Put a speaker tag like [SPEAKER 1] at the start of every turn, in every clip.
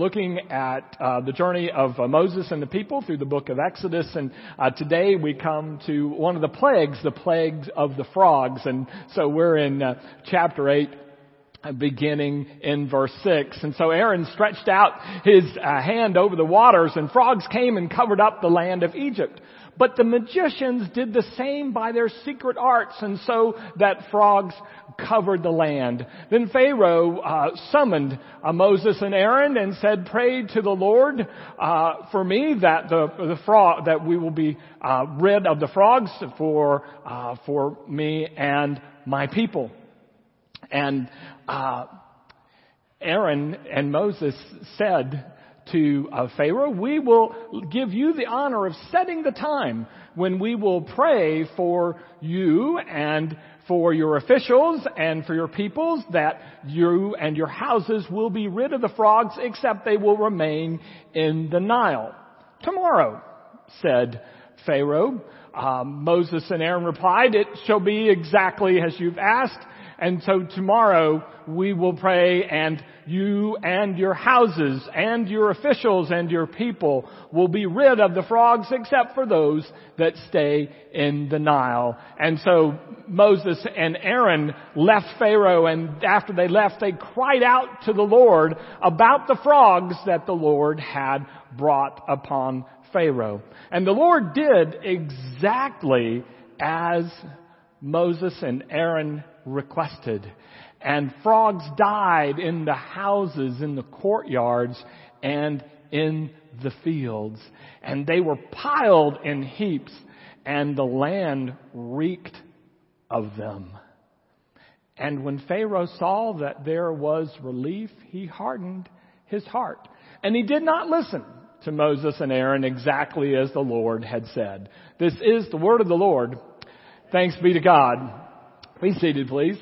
[SPEAKER 1] looking at uh, the journey of uh, Moses and the people through the book of Exodus. And uh, today we come to one of the plagues, the plagues of the frogs. And so we're in uh, chapter 8 uh, beginning in verse 6. And so Aaron stretched out his uh, hand over the waters and frogs came and covered up the land of Egypt. But the magicians did the same by their secret arts, and so that frogs covered the land. Then Pharaoh uh, summoned uh, Moses and Aaron and said, "Pray to the Lord uh, for me that the the frog that we will be uh, rid of the frogs for uh, for me and my people." And uh, Aaron and Moses said to uh, Pharaoh, we will give you the honor of setting the time when we will pray for you and for your officials and for your peoples that you and your houses will be rid of the frogs except they will remain in the Nile. Tomorrow, said Pharaoh. Um, Moses and Aaron replied, it shall be exactly as you've asked. And so tomorrow we will pray and you and your houses and your officials and your people will be rid of the frogs except for those that stay in the Nile. And so Moses and Aaron left Pharaoh and after they left they cried out to the Lord about the frogs that the Lord had brought upon Pharaoh. And the Lord did exactly as Moses and Aaron requested. And frogs died in the houses, in the courtyards, and in the fields. And they were piled in heaps, and the land reeked of them. And when Pharaoh saw that there was relief, he hardened his heart. And he did not listen to Moses and Aaron exactly as the Lord had said. This is the word of the Lord. Thanks be to God. Be seated, please.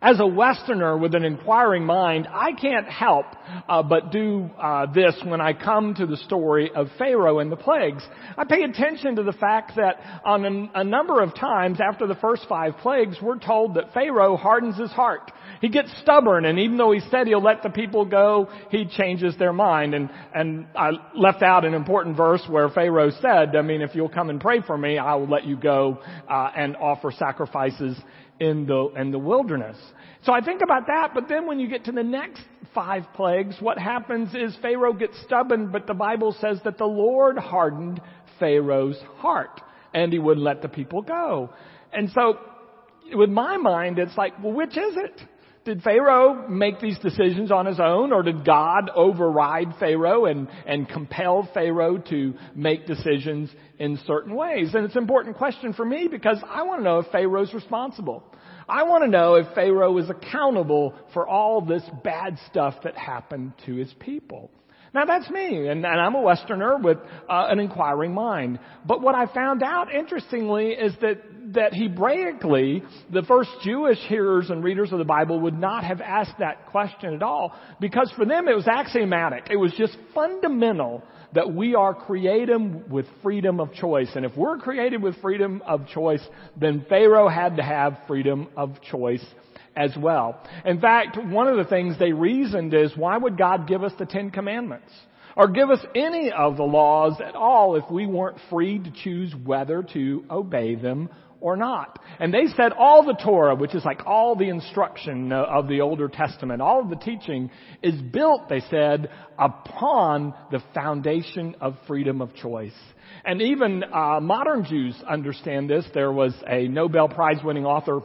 [SPEAKER 1] As a Westerner with an inquiring mind, I can't help uh, but do uh, this when I come to the story of Pharaoh and the plagues. I pay attention to the fact that on a, a number of times after the first five plagues, we're told that Pharaoh hardens his heart. He gets stubborn, and even though he said he'll let the people go, he changes their mind. And and I left out an important verse where Pharaoh said, "I mean, if you'll come and pray for me, I will let you go uh, and offer sacrifices in the, in the wilderness. So I think about that, but then when you get to the next five plagues, what happens is Pharaoh gets stubborn, but the Bible says that the Lord hardened Pharaoh's heart and he wouldn't let the people go. And so with my mind, it's like, well, which is it? Did Pharaoh make these decisions on his own or did God override Pharaoh and, and compel Pharaoh to make decisions in certain ways? And it's an important question for me because I want to know if Pharaoh's responsible. I want to know if Pharaoh is accountable for all this bad stuff that happened to his people. Now that's me, and, and I'm a Westerner with uh, an inquiring mind. But what I found out, interestingly, is that that Hebraically, the first Jewish hearers and readers of the Bible would not have asked that question at all, because for them it was axiomatic. It was just fundamental that we are created with freedom of choice. And if we're created with freedom of choice, then Pharaoh had to have freedom of choice as well. In fact, one of the things they reasoned is, why would God give us the Ten Commandments? Or give us any of the laws at all if we weren't free to choose whether to obey them or not. And they said all the Torah, which is like all the instruction of the Older Testament, all of the teaching is built, they said, upon the foundation of freedom of choice. And even uh, modern Jews understand this. There was a Nobel Prize winning author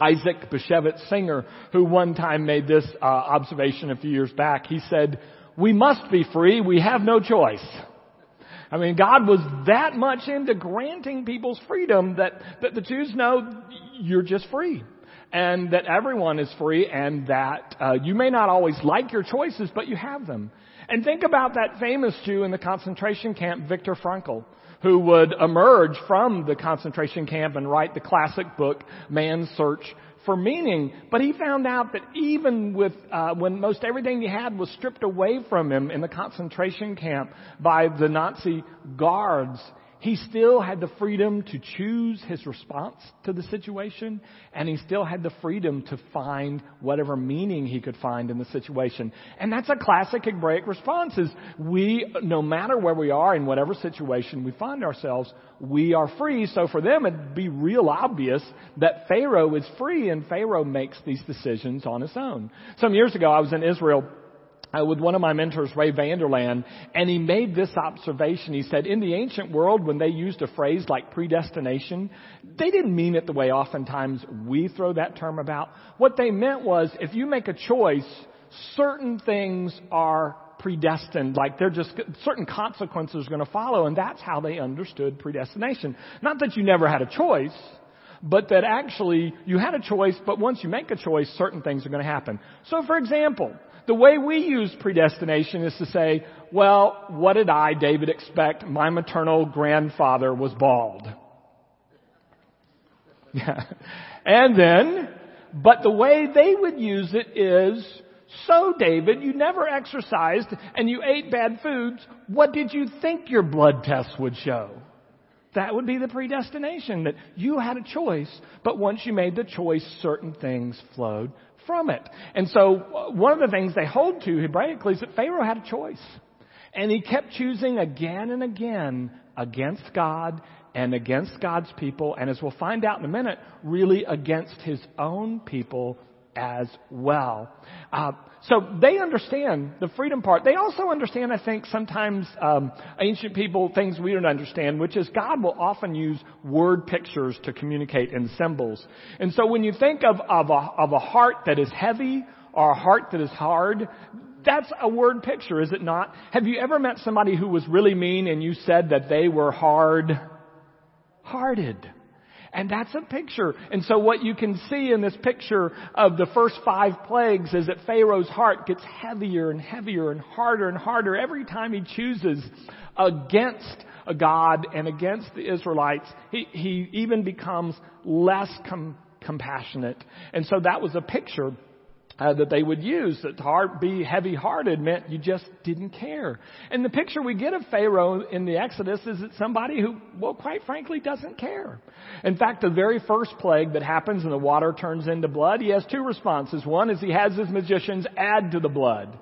[SPEAKER 1] Isaac Bashevis Singer, who one time made this uh, observation a few years back. He said, "We must be free. We have no choice." I mean, God was that much into granting people's freedom that, that the Jews know you're just free. And that everyone is free and that uh, you may not always like your choices, but you have them. And think about that famous Jew in the concentration camp, Viktor Frankl who would emerge from the concentration camp and write the classic book, Man's Search for Meaning. But he found out that even with, uh, when most everything he had was stripped away from him in the concentration camp by the Nazi guards, he still had the freedom to choose his response to the situation, and he still had the freedom to find whatever meaning he could find in the situation. And that's a classic Hebraic response is we, no matter where we are in whatever situation we find ourselves, we are free. So for them it'd be real obvious that Pharaoh is free and Pharaoh makes these decisions on his own. Some years ago I was in Israel uh, with one of my mentors, Ray Vander Laan, and he made this observation. He said, in the ancient world, when they used a phrase like predestination, they didn't mean it the way oftentimes we throw that term about. What they meant was, if you make a choice, certain things are predestined, like they're just, certain consequences are going to follow, and that's how they understood predestination. Not that you never had a choice, but that actually you had a choice, but once you make a choice, certain things are going to happen. So for example, the way we use predestination is to say, well, what did I, David, expect? My maternal grandfather was bald. And then, but the way they would use it is, so David, you never exercised and you ate bad foods. What did you think your blood tests would show? That would be the predestination that you had a choice, but once you made the choice, certain things flowed from it. And so uh, one of the things they hold to Hebraically is that Pharaoh had a choice. And he kept choosing again and again against God and against God's people, and as we'll find out in a minute, really against his own people as well. Uh, so they understand the freedom part. They also understand, I think, sometimes um, ancient people things we don't understand, which is God will often use word pictures to communicate in symbols. And so when you think of of a, of a heart that is heavy or a heart that is hard, that's a word picture, is it not? Have you ever met somebody who was really mean and you said that they were hard hearted? And that's a picture. And so what you can see in this picture of the first five plagues is that Pharaoh's heart gets heavier and heavier and harder and harder every time he chooses against God and against the Israelites. He, he even becomes less com- compassionate. And so that was a picture uh, that they would use. That heart be heavy hearted meant you just didn't care. And the picture we get of Pharaoh in the Exodus is that somebody who, well, quite frankly, doesn't care. In fact, the very first plague that happens and the water turns into blood, he has two responses. One is he has his magicians add to the blood.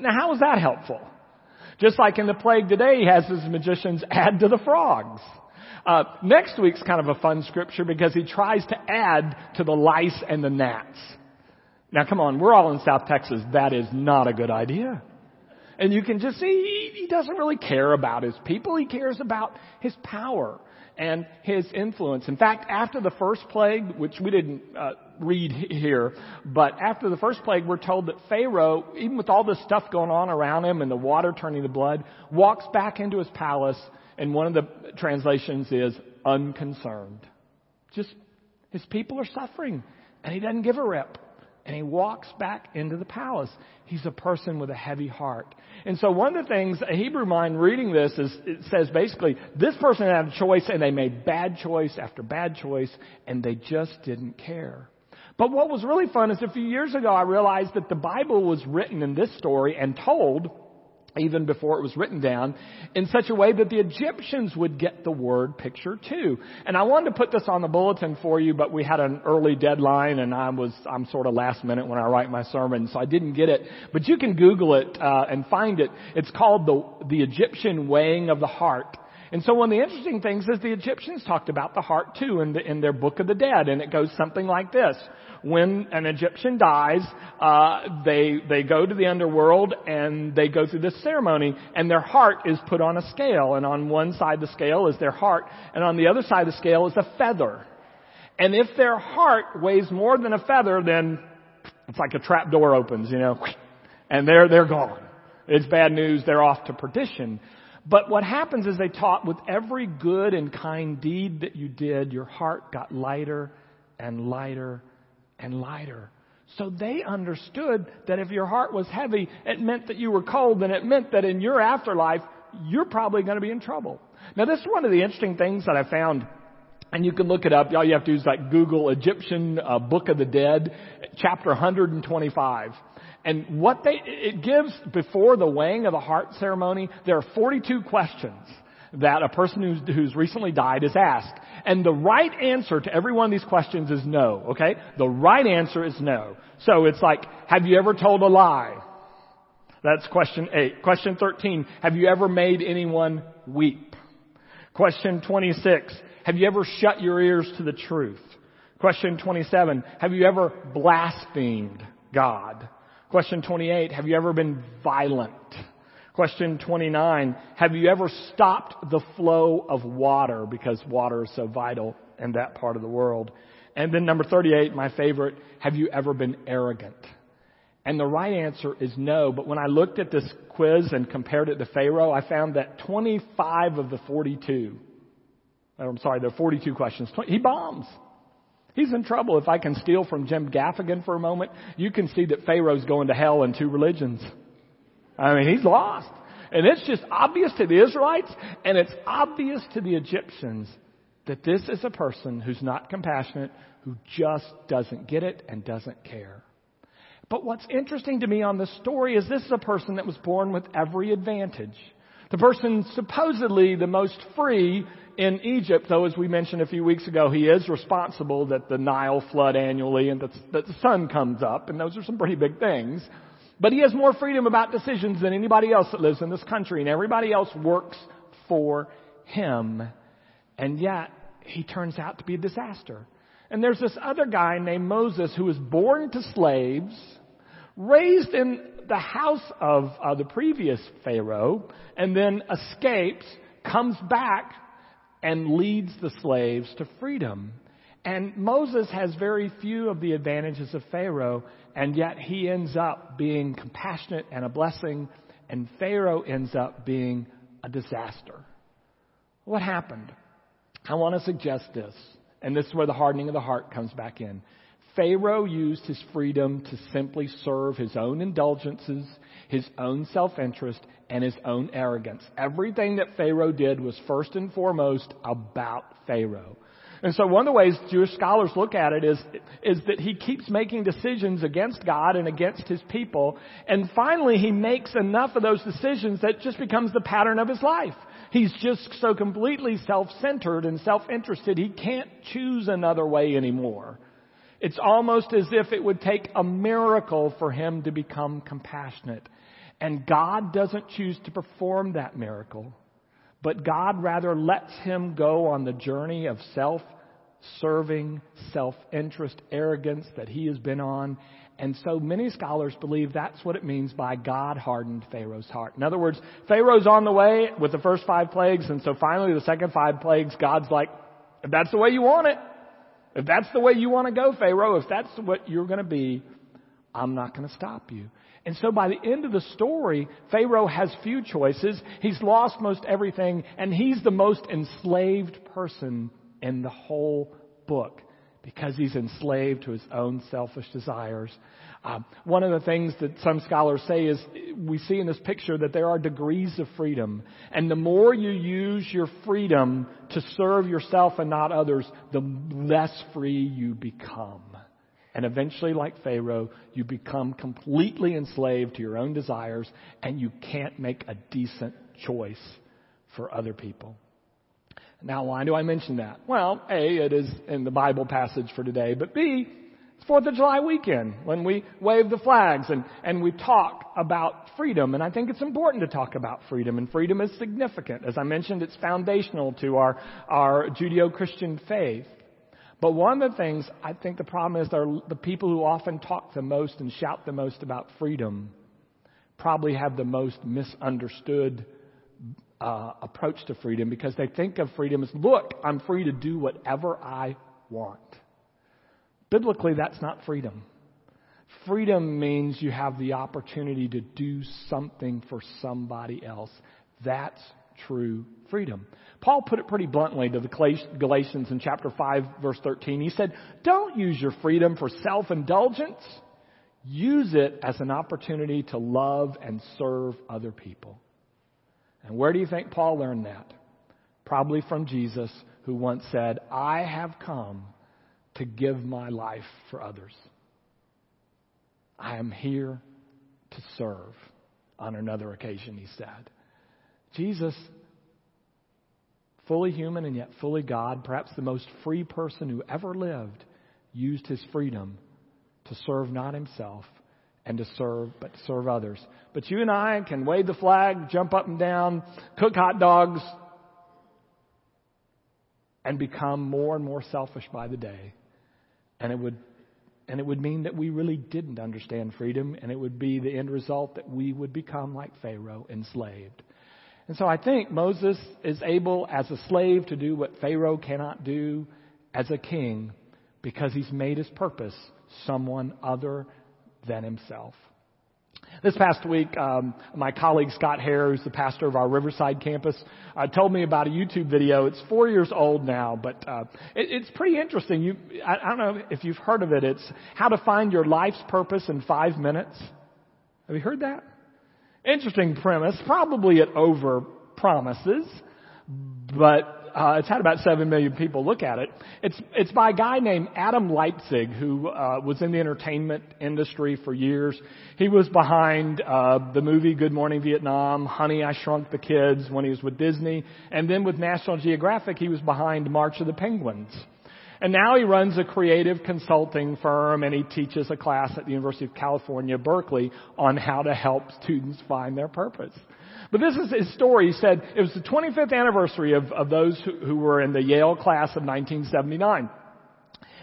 [SPEAKER 1] Now, how is that helpful? Just like in the plague today, he has his magicians add to the frogs. Uh, next week's kind of a fun scripture because he tries to add to the lice and the gnats. Now come on, we're all in South Texas. That is not a good idea. And you can just see he doesn't really care about his people. He cares about his power and his influence. In fact, after the first plague, which we didn't uh, read here, but after the first plague, we're told that Pharaoh, even with all this stuff going on around him and the water turning to blood, walks back into his palace, and one of the translations is unconcerned. Just his people are suffering, and he doesn't give a rip and he walks back into the palace. He's a person with a heavy heart. And so one of the things, a Hebrew mind reading this is, it says basically, this person had a choice and they made bad choice after bad choice and they just didn't care. But what was really fun is a few years ago I realized that the Bible was written in this story and told even before it was written down, in such a way that the Egyptians would get the word picture too. And I wanted to put this on the bulletin for you, but we had an early deadline and I was, I'm sort of last minute when I write my sermon, so I didn't get it. But you can Google it, uh, and find it. It's called the, the Egyptian weighing of the heart. And so one of the interesting things is the Egyptians talked about the heart too in, the, in their Book of the Dead, and it goes something like this: When an Egyptian dies, uh, they they go to the underworld and they go through this ceremony, and their heart is put on a scale, and on one side of the scale is their heart, and on the other side of the scale is a feather. And if their heart weighs more than a feather, then it's like a trap door opens, you know, and they're they're gone. It's bad news. They're off to perdition. But what happens is they taught with every good and kind deed that you did, your heart got lighter and lighter and lighter. So they understood that if your heart was heavy, it meant that you were cold and it meant that in your afterlife, you're probably going to be in trouble. Now this is one of the interesting things that I found and you can look it up. All you have to do is like Google Egyptian uh, Book of the Dead, chapter 125. And what they, it gives before the weighing of the heart ceremony, there are 42 questions that a person who's, who's recently died is asked. And the right answer to every one of these questions is no, okay? The right answer is no. So it's like, have you ever told a lie? That's question 8. Question 13, have you ever made anyone weep? Question 26, have you ever shut your ears to the truth? Question 27, have you ever blasphemed God? Question 28, have you ever been violent? Question 29, have you ever stopped the flow of water because water is so vital in that part of the world? And then number 38, my favorite, have you ever been arrogant? And the right answer is no, but when I looked at this quiz and compared it to Pharaoh, I found that 25 of the 42, I'm sorry, there are 42 questions, he bombs. He's in trouble. If I can steal from Jim Gaffigan for a moment, you can see that Pharaoh's going to hell in two religions. I mean, he's lost. And it's just obvious to the Israelites and it's obvious to the Egyptians that this is a person who's not compassionate, who just doesn't get it and doesn't care. But what's interesting to me on this story is this is a person that was born with every advantage. The person supposedly the most free in Egypt, though as we mentioned a few weeks ago, he is responsible that the Nile flood annually and that the sun comes up, and those are some pretty big things. But he has more freedom about decisions than anybody else that lives in this country, and everybody else works for him. And yet, he turns out to be a disaster. And there's this other guy named Moses who was born to slaves, raised in the house of uh, the previous Pharaoh, and then escapes, comes back, and leads the slaves to freedom. And Moses has very few of the advantages of Pharaoh, and yet he ends up being compassionate and a blessing, and Pharaoh ends up being a disaster. What happened? I want to suggest this, and this is where the hardening of the heart comes back in. Pharaoh used his freedom to simply serve his own indulgences, his own self-interest, and his own arrogance. Everything that Pharaoh did was first and foremost about Pharaoh. And so one of the ways Jewish scholars look at it is, is that he keeps making decisions against God and against his people. And finally he makes enough of those decisions that just becomes the pattern of his life. He's just so completely self-centered and self-interested, he can't choose another way anymore. It's almost as if it would take a miracle for him to become compassionate. And God doesn't choose to perform that miracle. But God rather lets him go on the journey of self serving, self interest, arrogance that he has been on. And so many scholars believe that's what it means by God hardened Pharaoh's heart. In other words, Pharaoh's on the way with the first five plagues, and so finally the second five plagues, God's like, if that's the way you want it, if that's the way you want to go, Pharaoh, if that's what you're going to be, I'm not going to stop you. And so by the end of the story, Pharaoh has few choices. He's lost most everything, and he's the most enslaved person in the whole book because he's enslaved to his own selfish desires. Um, one of the things that some scholars say is we see in this picture that there are degrees of freedom. And the more you use your freedom to serve yourself and not others, the less free you become. And eventually, like Pharaoh, you become completely enslaved to your own desires and you can't make a decent choice for other people. Now, why do I mention that? Well, A, it is in the Bible passage for today, but B, it's Fourth of July weekend when we wave the flags and, and we talk about freedom. And I think it's important to talk about freedom. And freedom is significant. As I mentioned, it's foundational to our, our Judeo-Christian faith. But one of the things I think the problem is the people who often talk the most and shout the most about freedom probably have the most misunderstood uh, approach to freedom because they think of freedom as look, I'm free to do whatever I want. Biblically, that's not freedom. Freedom means you have the opportunity to do something for somebody else. That's true freedom. Paul put it pretty bluntly to the Galatians in chapter 5 verse 13. He said, don't use your freedom for self-indulgence. Use it as an opportunity to love and serve other people. And where do you think Paul learned that? Probably from Jesus, who once said, I have come to give my life for others. I am here to serve. On another occasion, he said. Jesus fully human and yet fully God, perhaps the most free person who ever lived, used his freedom to serve not himself and to serve, but to serve others. But you and I can wave the flag, jump up and down, cook hot dogs, and become more and more selfish by the day. And it would and it would mean that we really didn't understand freedom, and it would be the end result that we would become like Pharaoh, enslaved. And so I think Moses is able as a slave to do what Pharaoh cannot do as a king because he's made his purpose someone other than himself. This past week, um, my colleague Scott Hare, who's the pastor of our Riverside campus, uh, told me about a YouTube video. It's four years old now, but uh, it, it's pretty interesting. You, I, I don't know if you've heard of it. It's how to find your life's purpose in five minutes. Have you heard that? Interesting premise. Probably it over promises, but uh, it's had about seven million people look at it. It's it's by a guy named Adam Leipzig who uh, was in the entertainment industry for years. He was behind uh, the movie Good Morning Vietnam, Honey I Shrunk the Kids when he was with Disney, and then with National Geographic he was behind March of the Penguins. And now he runs a creative consulting firm and he teaches a class at the University of California, Berkeley on how to help students find their purpose. But this is his story. He said it was the 25th anniversary of, of those who, who were in the Yale class of 1979.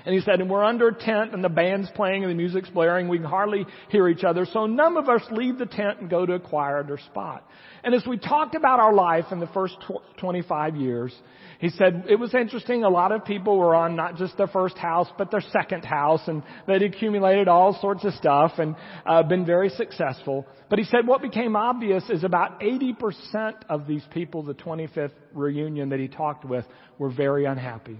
[SPEAKER 1] And he said, and we're under a tent and the band's playing and the music's blaring. We can hardly hear each other. So none of us leave the tent and go to a quieter spot. And as we talked about our life in the first tw- 25 years, he said it was interesting. A lot of people were on not just their first house, but their second house, and they'd accumulated all sorts of stuff and uh, been very successful. But he said what became obvious is about 80% of these people, the 25th reunion that he talked with, were very unhappy.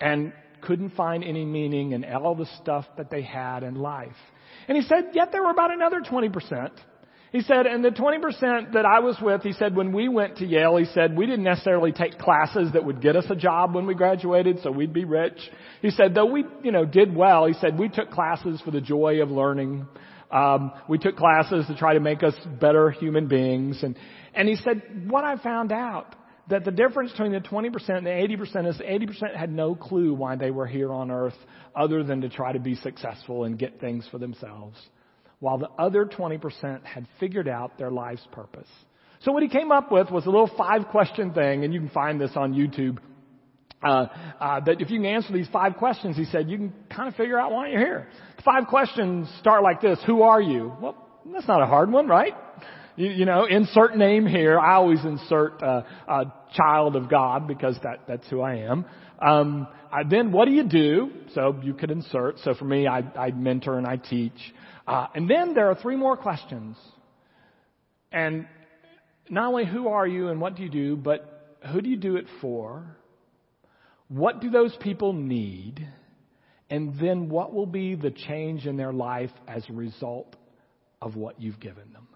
[SPEAKER 1] And couldn't find any meaning in all the stuff that they had in life. And he said, yet there were about another 20%. He said, and the 20% that I was with, he said, when we went to Yale, he said, we didn't necessarily take classes that would get us a job when we graduated, so we'd be rich. He said, though we, you know, did well, he said, we took classes for the joy of learning. Um, we took classes to try to make us better human beings. And, and he said, what I found out that the difference between the 20% and the 80% is 80% had no clue why they were here on earth other than to try to be successful and get things for themselves, while the other 20% had figured out their life's purpose. So what he came up with was a little five question thing, and you can find this on YouTube. Uh, uh, that if you can answer these five questions, he said, you can kind of figure out why you're here. The five questions start like this: Who are you? Well, that's not a hard one, right? You, you know, insert name here. I always insert uh, a child of God because that that's who I am. Um, I, then what do you do? So you could insert. So for me, I, I mentor and I teach. Uh, and then there are three more questions. And not only who are you and what do you do, but who do you do it for? What do those people need? And then what will be the change in their life as a result of what you've given them?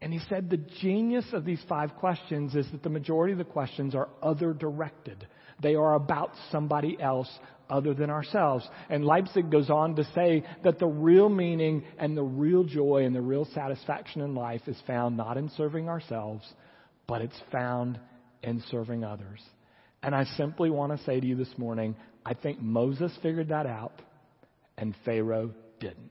[SPEAKER 1] And he said the genius of these five questions is that the majority of the questions are other directed. They are about somebody else other than ourselves. And Leipzig goes on to say that the real meaning and the real joy and the real satisfaction in life is found not in serving ourselves, but it's found in serving others. And I simply want to say to you this morning, I think Moses figured that out and Pharaoh didn't.